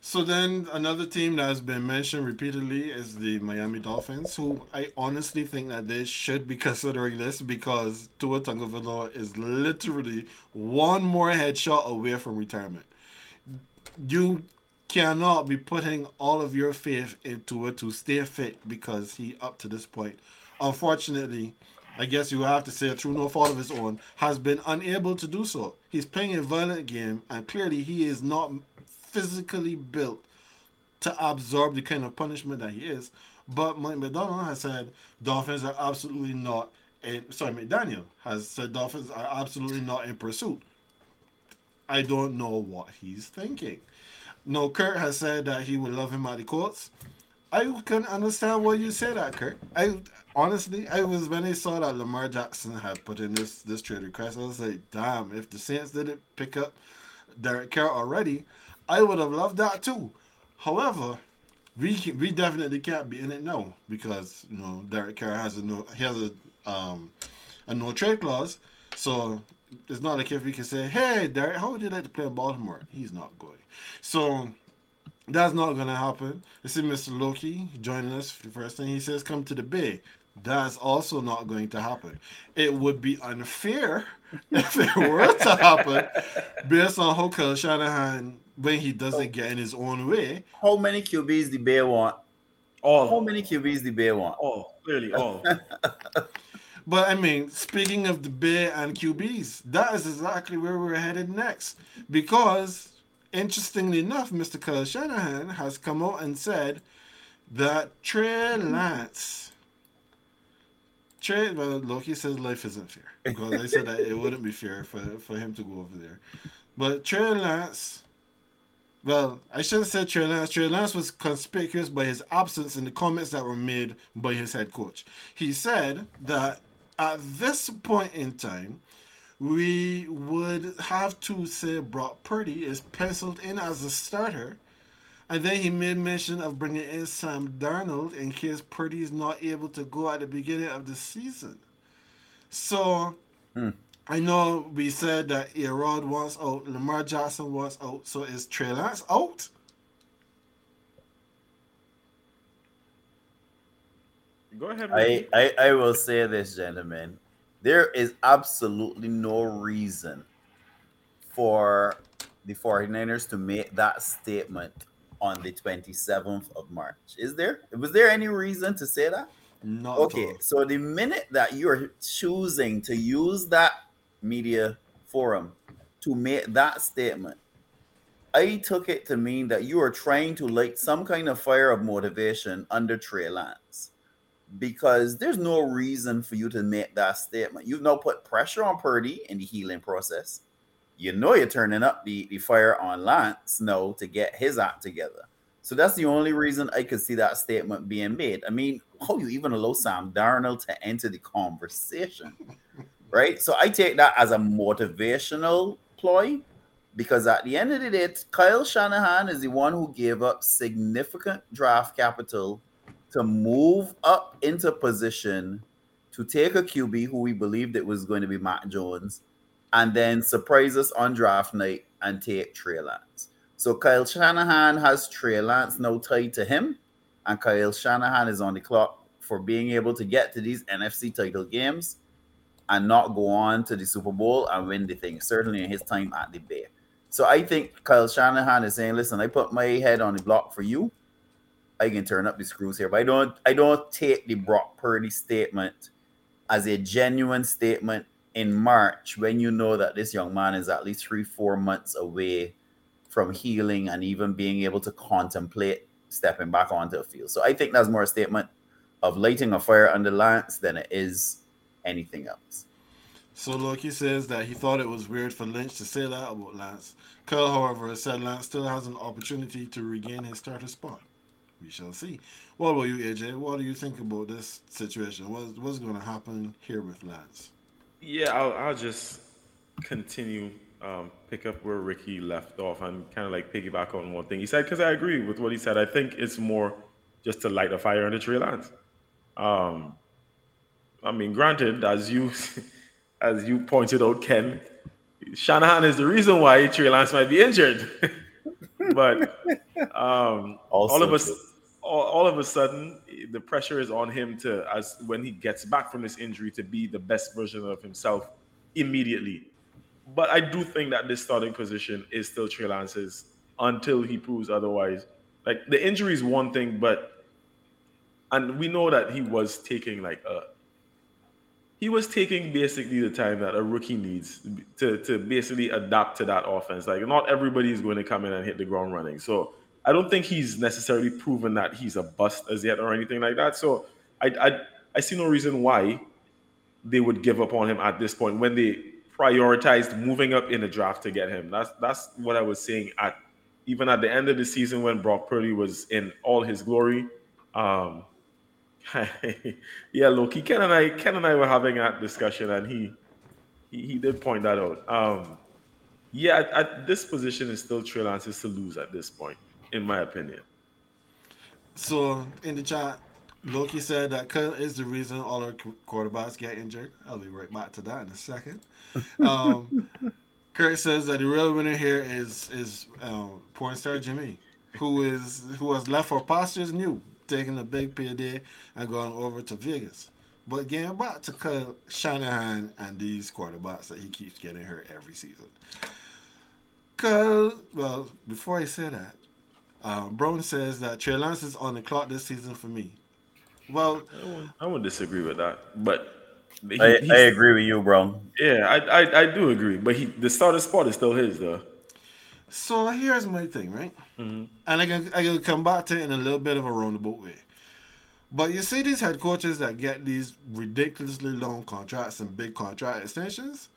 So then another team that has been mentioned repeatedly is the Miami Dolphins, who I honestly think that they should be considering this because Tua Tagovailoa is literally one more headshot away from retirement you cannot be putting all of your faith into it to stay fit because he up to this point unfortunately i guess you have to say through no fault of his own has been unable to do so. He's playing a violent game and clearly he is not physically built to absorb the kind of punishment that he is. But mike macdonald has said dolphins are absolutely not in, sorry mcdaniel has said dolphins are absolutely not in pursuit I don't know what he's thinking. No, Kurt has said that he would love him at the Colts. I can understand why you say that, Kurt. I honestly, I was when I saw that Lamar Jackson had put in this this trade request, I was like, damn, if the Saints didn't pick up Derek Carr already, I would have loved that too. However, we can, we definitely can't be in it now because you know Derek Carr has a no he has a um a no trade clause, so it's not like if we can say, "Hey, Derek, how would you like to play in Baltimore?" He's not going. So that's not going to happen. You see Mr. Loki joining us for the first thing. He says, "Come to the Bay." That's also not going to happen. It would be unfair if it were to happen, based on how Kyle Shanahan when he doesn't get in his own way. How many QBs the Bay want? All. How many QBs the Bay want? All. Clearly, all. But I mean, speaking of the Bay and QBs, that is exactly where we're headed next. Because interestingly enough, Mr. Kyle Shanahan has come out and said that Trey Lance. Trey, well, Loki says life isn't fair because I said that it wouldn't be fair for, for him to go over there. But Trey Lance, well, I shouldn't say Trey Lance. Trey Lance was conspicuous by his absence in the comments that were made by his head coach. He said that at this point in time, we would have to say Brock Purdy is penciled in as a starter. And then he made mention of bringing in Sam Darnold in case Purdy is not able to go at the beginning of the season. So Hmm. I know we said that A-Rod wants out, Lamar Jackson wants out. So is Trey Lance out? Go ahead. I, I, I will say this, gentlemen. There is absolutely no reason for the 49ers to make that statement on the 27th of March. Is there? Was there any reason to say that? No. Okay, at all. so the minute that you're choosing to use that media forum to make that statement, I took it to mean that you are trying to light some kind of fire of motivation under Trey Lance. Because there's no reason for you to make that statement. You've now put pressure on Purdy in the healing process. You know you're turning up the, the fire on Lance now to get his act together. So that's the only reason I could see that statement being made. I mean, how you even allow Sam Darnold to enter the conversation, right? So I take that as a motivational ploy because at the end of the day, Kyle Shanahan is the one who gave up significant draft capital to move up into position to take a QB who we believed it was going to be Mac Jones and then surprise us on draft night and take Trey Lance. So Kyle Shanahan has Trey Lance now tied to him, and Kyle Shanahan is on the clock for being able to get to these NFC title games and not go on to the Super Bowl and win the thing. Certainly in his time at the Bay. So I think Kyle Shanahan is saying, "Listen, I put my head on the block for you. I can turn up the screws here, but I don't. I don't take the Brock Purdy statement as a genuine statement in March when you know that this young man is at least three, four months away from healing and even being able to contemplate stepping back onto the field. So I think that's more a statement of lighting a fire under Lance than it is anything else. So Loki says that he thought it was weird for Lynch to say that about Lance. Kyle, however, said Lance still has an opportunity to regain his starter spot. We shall see. What about you, AJ? What do you think about this situation? What's, what's going to happen here with Lance? Yeah, I'll, I'll just continue, um, pick up where Ricky left off and kind of like piggyback on one thing he said, because I agree with what he said. I think it's more just to light a fire under Trey Lance. Um, I mean, granted, as you as you pointed out, Ken, Shanahan is the reason why Trey Lance might be injured. but um, all of us, all, all of a sudden, the pressure is on him to, as when he gets back from this injury, to be the best version of himself immediately. But I do think that this starting position is still Trey Lance's until he proves otherwise. Like the injury is one thing, but and we know that he was taking like a he was taking basically the time that a rookie needs to, to basically adapt to that offense. Like not everybody is going to come in and hit the ground running. So I don't think he's necessarily proven that he's a bust as yet or anything like that. So I I, I see no reason why they would give up on him at this point when they prioritized moving up in the draft to get him. That's that's what I was saying at even at the end of the season when Brock Purdy was in all his glory. Um, yeah, look, Ken and I, Ken and I were having that discussion, and he he, he did point that out. Um, yeah, at, at this position is still Trey Lance's to lose at this point, in my opinion. So in the chat, Loki said that Kyle is the reason all our quarterbacks get injured. I'll be right back to that in a second. Um, Kurt says that the real winner here is is um, porn star Jimmy, who is who was left for pastures new, taking a big payday and going over to Vegas. But getting back to Kyle Shanahan and these quarterbacks that he keeps getting hurt every season. Kyle, well, before I say that, um, Brown says that Trey Lance is on the clock this season for me. Well, I won't, I won't disagree with that, but he- I, I agree with you, bro. Yeah, I, I I do agree, but he the starter spot is still his though. So here's my thing, right? Mhm. And I can I can come back to it in a little bit of a roundabout way. But you see these head coaches that get these ridiculously long contracts and big contract extensions,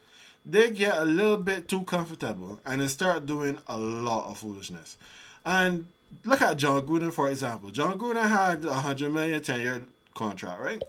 they get a little bit too comfortable and they start doing a lot of foolishness. And look at Jon Gruden, for example. Jon Gruden had a hundred million ten year contract, right?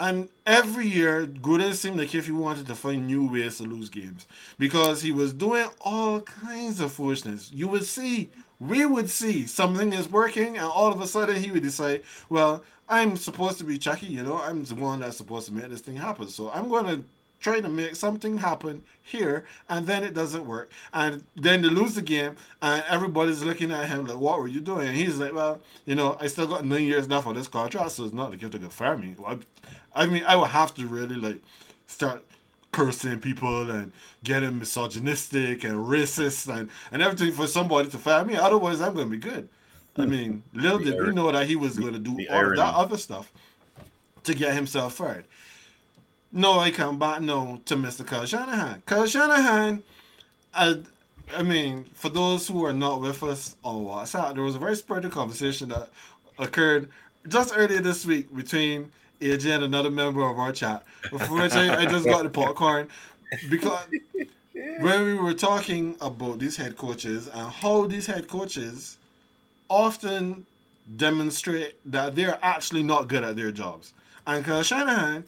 And every year, Gruden seemed like if he wanted to find new ways to lose games because he was doing all kinds of foolishness. You would see, we would see something is working, and all of a sudden he would decide, well, I'm supposed to be Chucky, you know, I'm the one that's supposed to make this thing happen. So I'm going to try to make something happen here, and then it doesn't work. And then they lose the game, and everybody's looking at him like, what were you doing? And he's like, well, you know, I still got nine years left on this contract, so it's not like you have to fire me. I, I mean, I would have to really like start cursing people and getting misogynistic and racist and, and everything for somebody to fire me. Otherwise, I'm going to be good. I hmm. mean, little The did we know that he was going to do the all that other stuff to get himself fired. No, I come back no to Mr. Kyle Shanahan. Kyle Shanahan, I, I mean, for those who are not with us on WhatsApp, there was a very spirited conversation that occurred just earlier this week between AJ another member of our chat, for which I, I just got the popcorn because when we were talking about these head coaches and how these head coaches often demonstrate that they're actually not good at their jobs. And Kyle Shanahan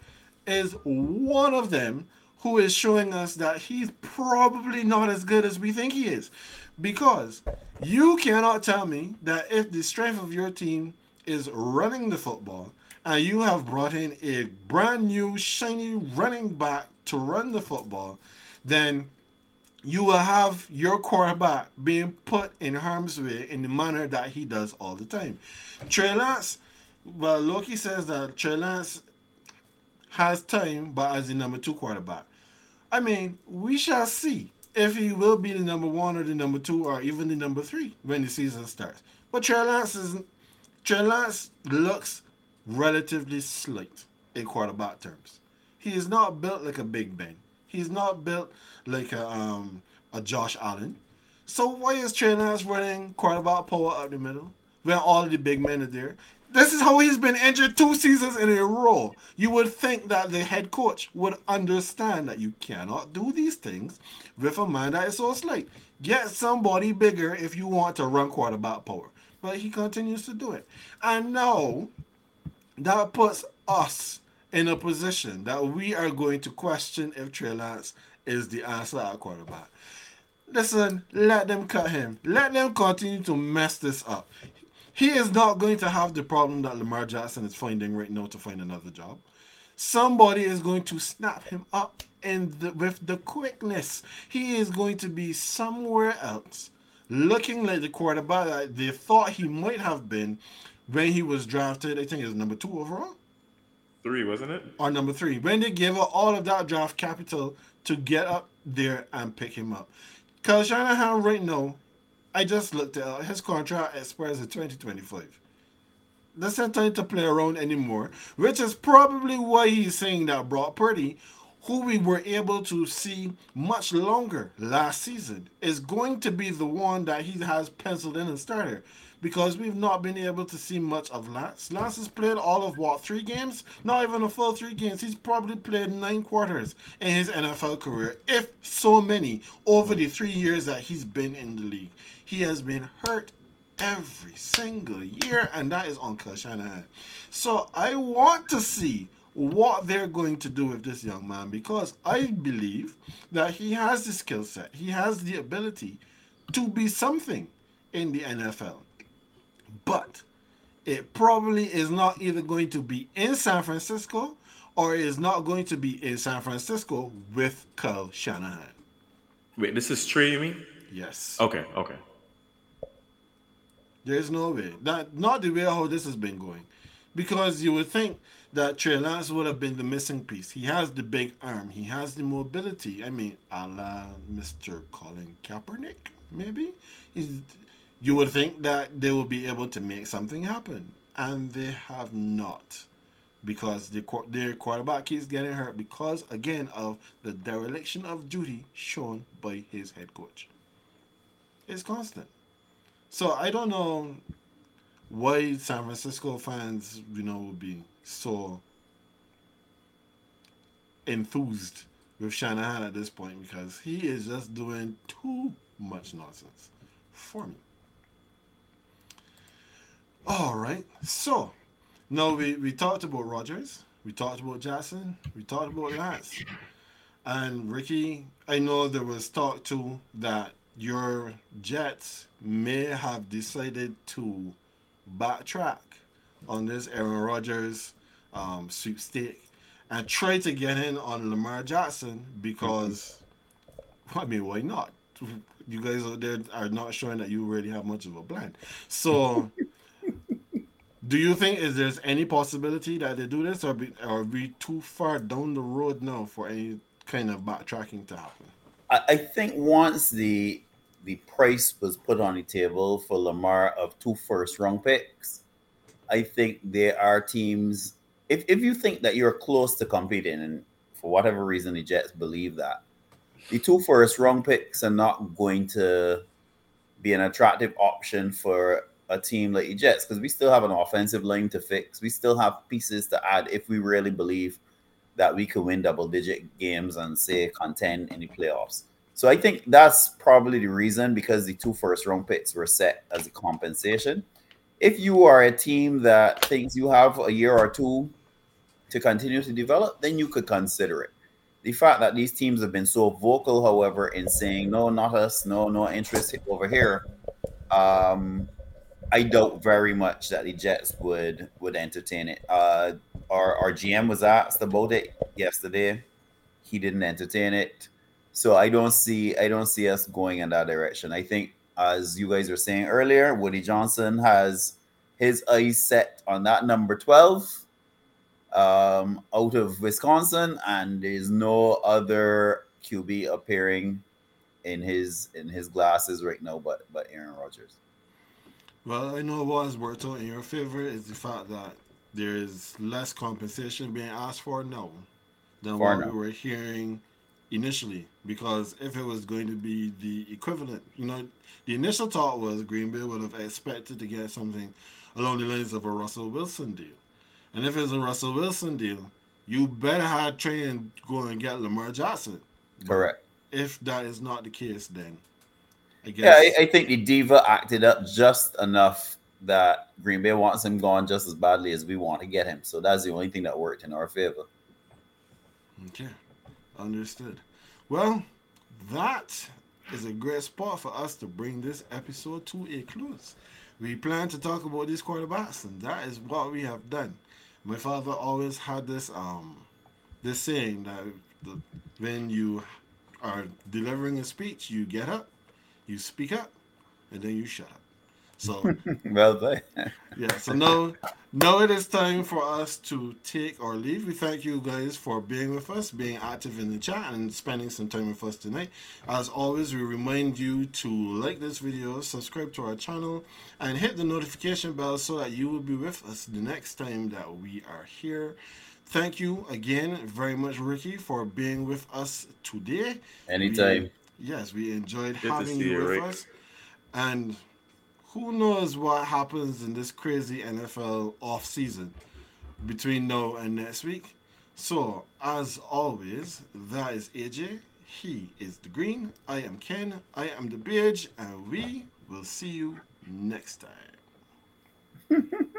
is one of them who is showing us that he's probably not as good as we think he is. Because you cannot tell me that if the strength of your team is running the football and you have brought in a brand new shiny running back to run the football, then you will have your quarterback being put in harm's way in the manner that he does all the time. Trey Lance, well, Loki says that Trey Lance has time, but as the number two quarterback. I mean, we shall see if he will be the number one or the number two or even the number three when the season starts. But Trey Lance is Trey Lance looks relatively slight in quarterback terms. He is not built like a Big Ben. He's not built like a um a Josh Allen. So why is Trey Lance running quarterback power up the middle when all the big men are there? This is how he's been injured two seasons in a row. You would think that the head coach would understand that you cannot do these things with a man that is so slight. Get somebody bigger if you want to run quarterback power. But he continues to do it. And now that puts us in a position that we are going to question if Trey Lance is the answer at quarterback. Listen, let them cut him. Let them continue to mess this up. He is not going to have the problem that Lamar Jackson is finding right now to find another job. Somebody is going to snap him up and with the quickness. He is going to be somewhere else, looking like the quarterback that they thought he might have been when he was drafted. I think it was number two overall Three, wasn't it? or number three. When they gave up all of that draft capital to get up there and pick him up. Kyle Shanahan right now, I just looked at his contract expires in 2025. That's not time to play around anymore, which is probably why he's saying that Brock Purdy, who we were able to see much longer last season, is going to be the one that he has penciled in and started. Because we've not been able to see much of Lance. Lance has played all of what, three games? Not even a full three games. He's probably played nine quarters in his NFL career, if so many, over the three years that he's been in the league. He has been hurt every single year, and that is on Shanahan. So I want to see what they're going to do with this young man because I believe that he has the skill set, he has the ability to be something in the NFL. But it probably is not either going to be in San Francisco or is not going to be in San Francisco with Kyle Shanahan. Wait, this is streaming? Yes. Okay, okay. There's no way. That not the way how this has been going. Because you would think that Trey Lance would have been the missing piece. He has the big arm. He has the mobility. I mean, a la Mr. Colin Kaepernick, maybe? He's, you would think that they will be able to make something happen. And they have not. Because the, their quarterback keeps getting hurt because, again, of the dereliction of duty shown by his head coach. It's constant. So I don't know why San Francisco fans, you know, would be so enthused with Shanahan at this point because he is just doing too much nonsense for me. All right, so now we, we talked about Rodgers. we talked about Jackson, we talked about Lance, and Ricky. I know there was talk too that your Jets may have decided to backtrack on this Aaron Rodgers um, sweepstake and try to get in on Lamar Jackson because, I mean, why not? You guys out there are not showing that you really have much of a plan. So, do you think is there's any possibility that they do this, or be, are we too far down the road now for any kind of backtracking to happen? I, I think once the the price was put on the table for Lamar of two first round picks, I think there are teams. If if you think that you're close to competing, and for whatever reason the Jets believe that, the two first round picks are not going to be an attractive option for a team like the Jets because we still have an offensive line to fix. We still have pieces to add if we really believe that we could win double digit games and say contend in the playoffs. So I think that's probably the reason because the two first round picks were set as a compensation. If you are a team that thinks you have a year or two to continue to develop, then you could consider it. The fact that these teams have been so vocal, however, in saying no, not us, no, no interest over here, um, I doubt very much that the Jets would would entertain it. Uh, our our GM was asked about it yesterday. He didn't entertain it. So I don't see I don't see us going in that direction. I think as you guys were saying earlier, Woody Johnson has his eyes set on that number 12 um, out of Wisconsin, and there's no other QB appearing in his in his glasses right now but but Aaron Rodgers. Well, I know what has worked out in your favor is the fact that there is less compensation being asked for now than For what now. we were hearing initially. Because if it was going to be the equivalent, you know, the initial thought was Green Bay would have expected to get something along the lines of a Russell Wilson deal. And if it's a Russell Wilson deal, you better have Trey and go and get Lamar Jackson. Correct. If that is not the case, then I guess Yeah, I, I think the diva acted up just enough that Green Bay wants him gone just as badly as we want to get him. So that's the only thing that worked in our favor. Okay, understood. Well, that is a great spot for us to bring this episode to a close. We plan to talk about these quarterbacks, and that is what we have done. My father always had this um this saying that the, when you are delivering a speech, you get up, you speak up, and then you shut up. So well played. yeah, so no, no, it is time for us to take our leave. We thank you guys for being with us, being active in the chat, and spending some time with us tonight. As always, we remind you to like this video, subscribe to our channel, and hit the notification bell so that you will be with us the next time that we are here. Thank you again very much, Ricky, for being with us today. Anytime. We- yes, we enjoyed Good to having see you you, with Rick. us. And who knows what happens in this crazy NFL off season between now and next week. So, as always, that is AJ. He is the green. I am Ken. I am the beige. And we will see you next time.